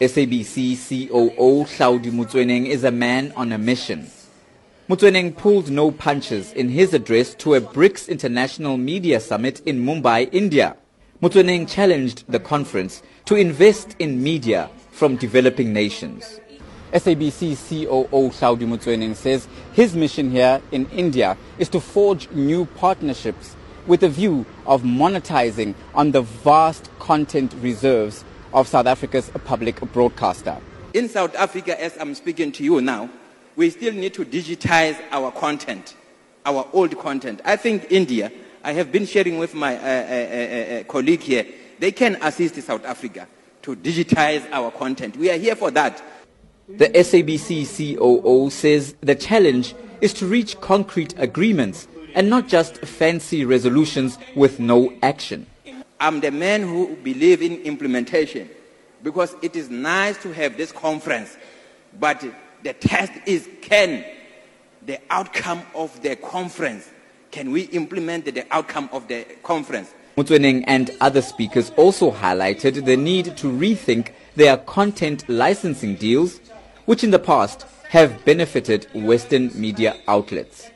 SABC COO Hlaudi Motsoeneng is a man on a mission. Motsoeneng pulled no punches in his address to a BRICS International Media Summit in Mumbai, India. Motsoeneng challenged the conference to invest in media from developing nations. SABC COO Hlaudi Motsoeneng says his mission here in India is to forge new partnerships with a view of monetizing on the vast content reserves of South Africa's public broadcaster. In South Africa, as I'm speaking to you now, we still need to digitize our content, our old content. I think India, I have been sharing with my uh, uh, uh, uh colleague here, they can assist South Africa to digitize our content. We are here for that. The SABC COO says the challenge is to reach concrete agreements and not just fancy resolutions with no action. I'm the man who believe in implementation because it is nice to have this conference, but the test is can the outcome of the conference, can we implement the outcome of the conference? Motsoeneng and other speakers also highlighted the need to rethink their content licensing deals, which in the past have benefited Western media outlets.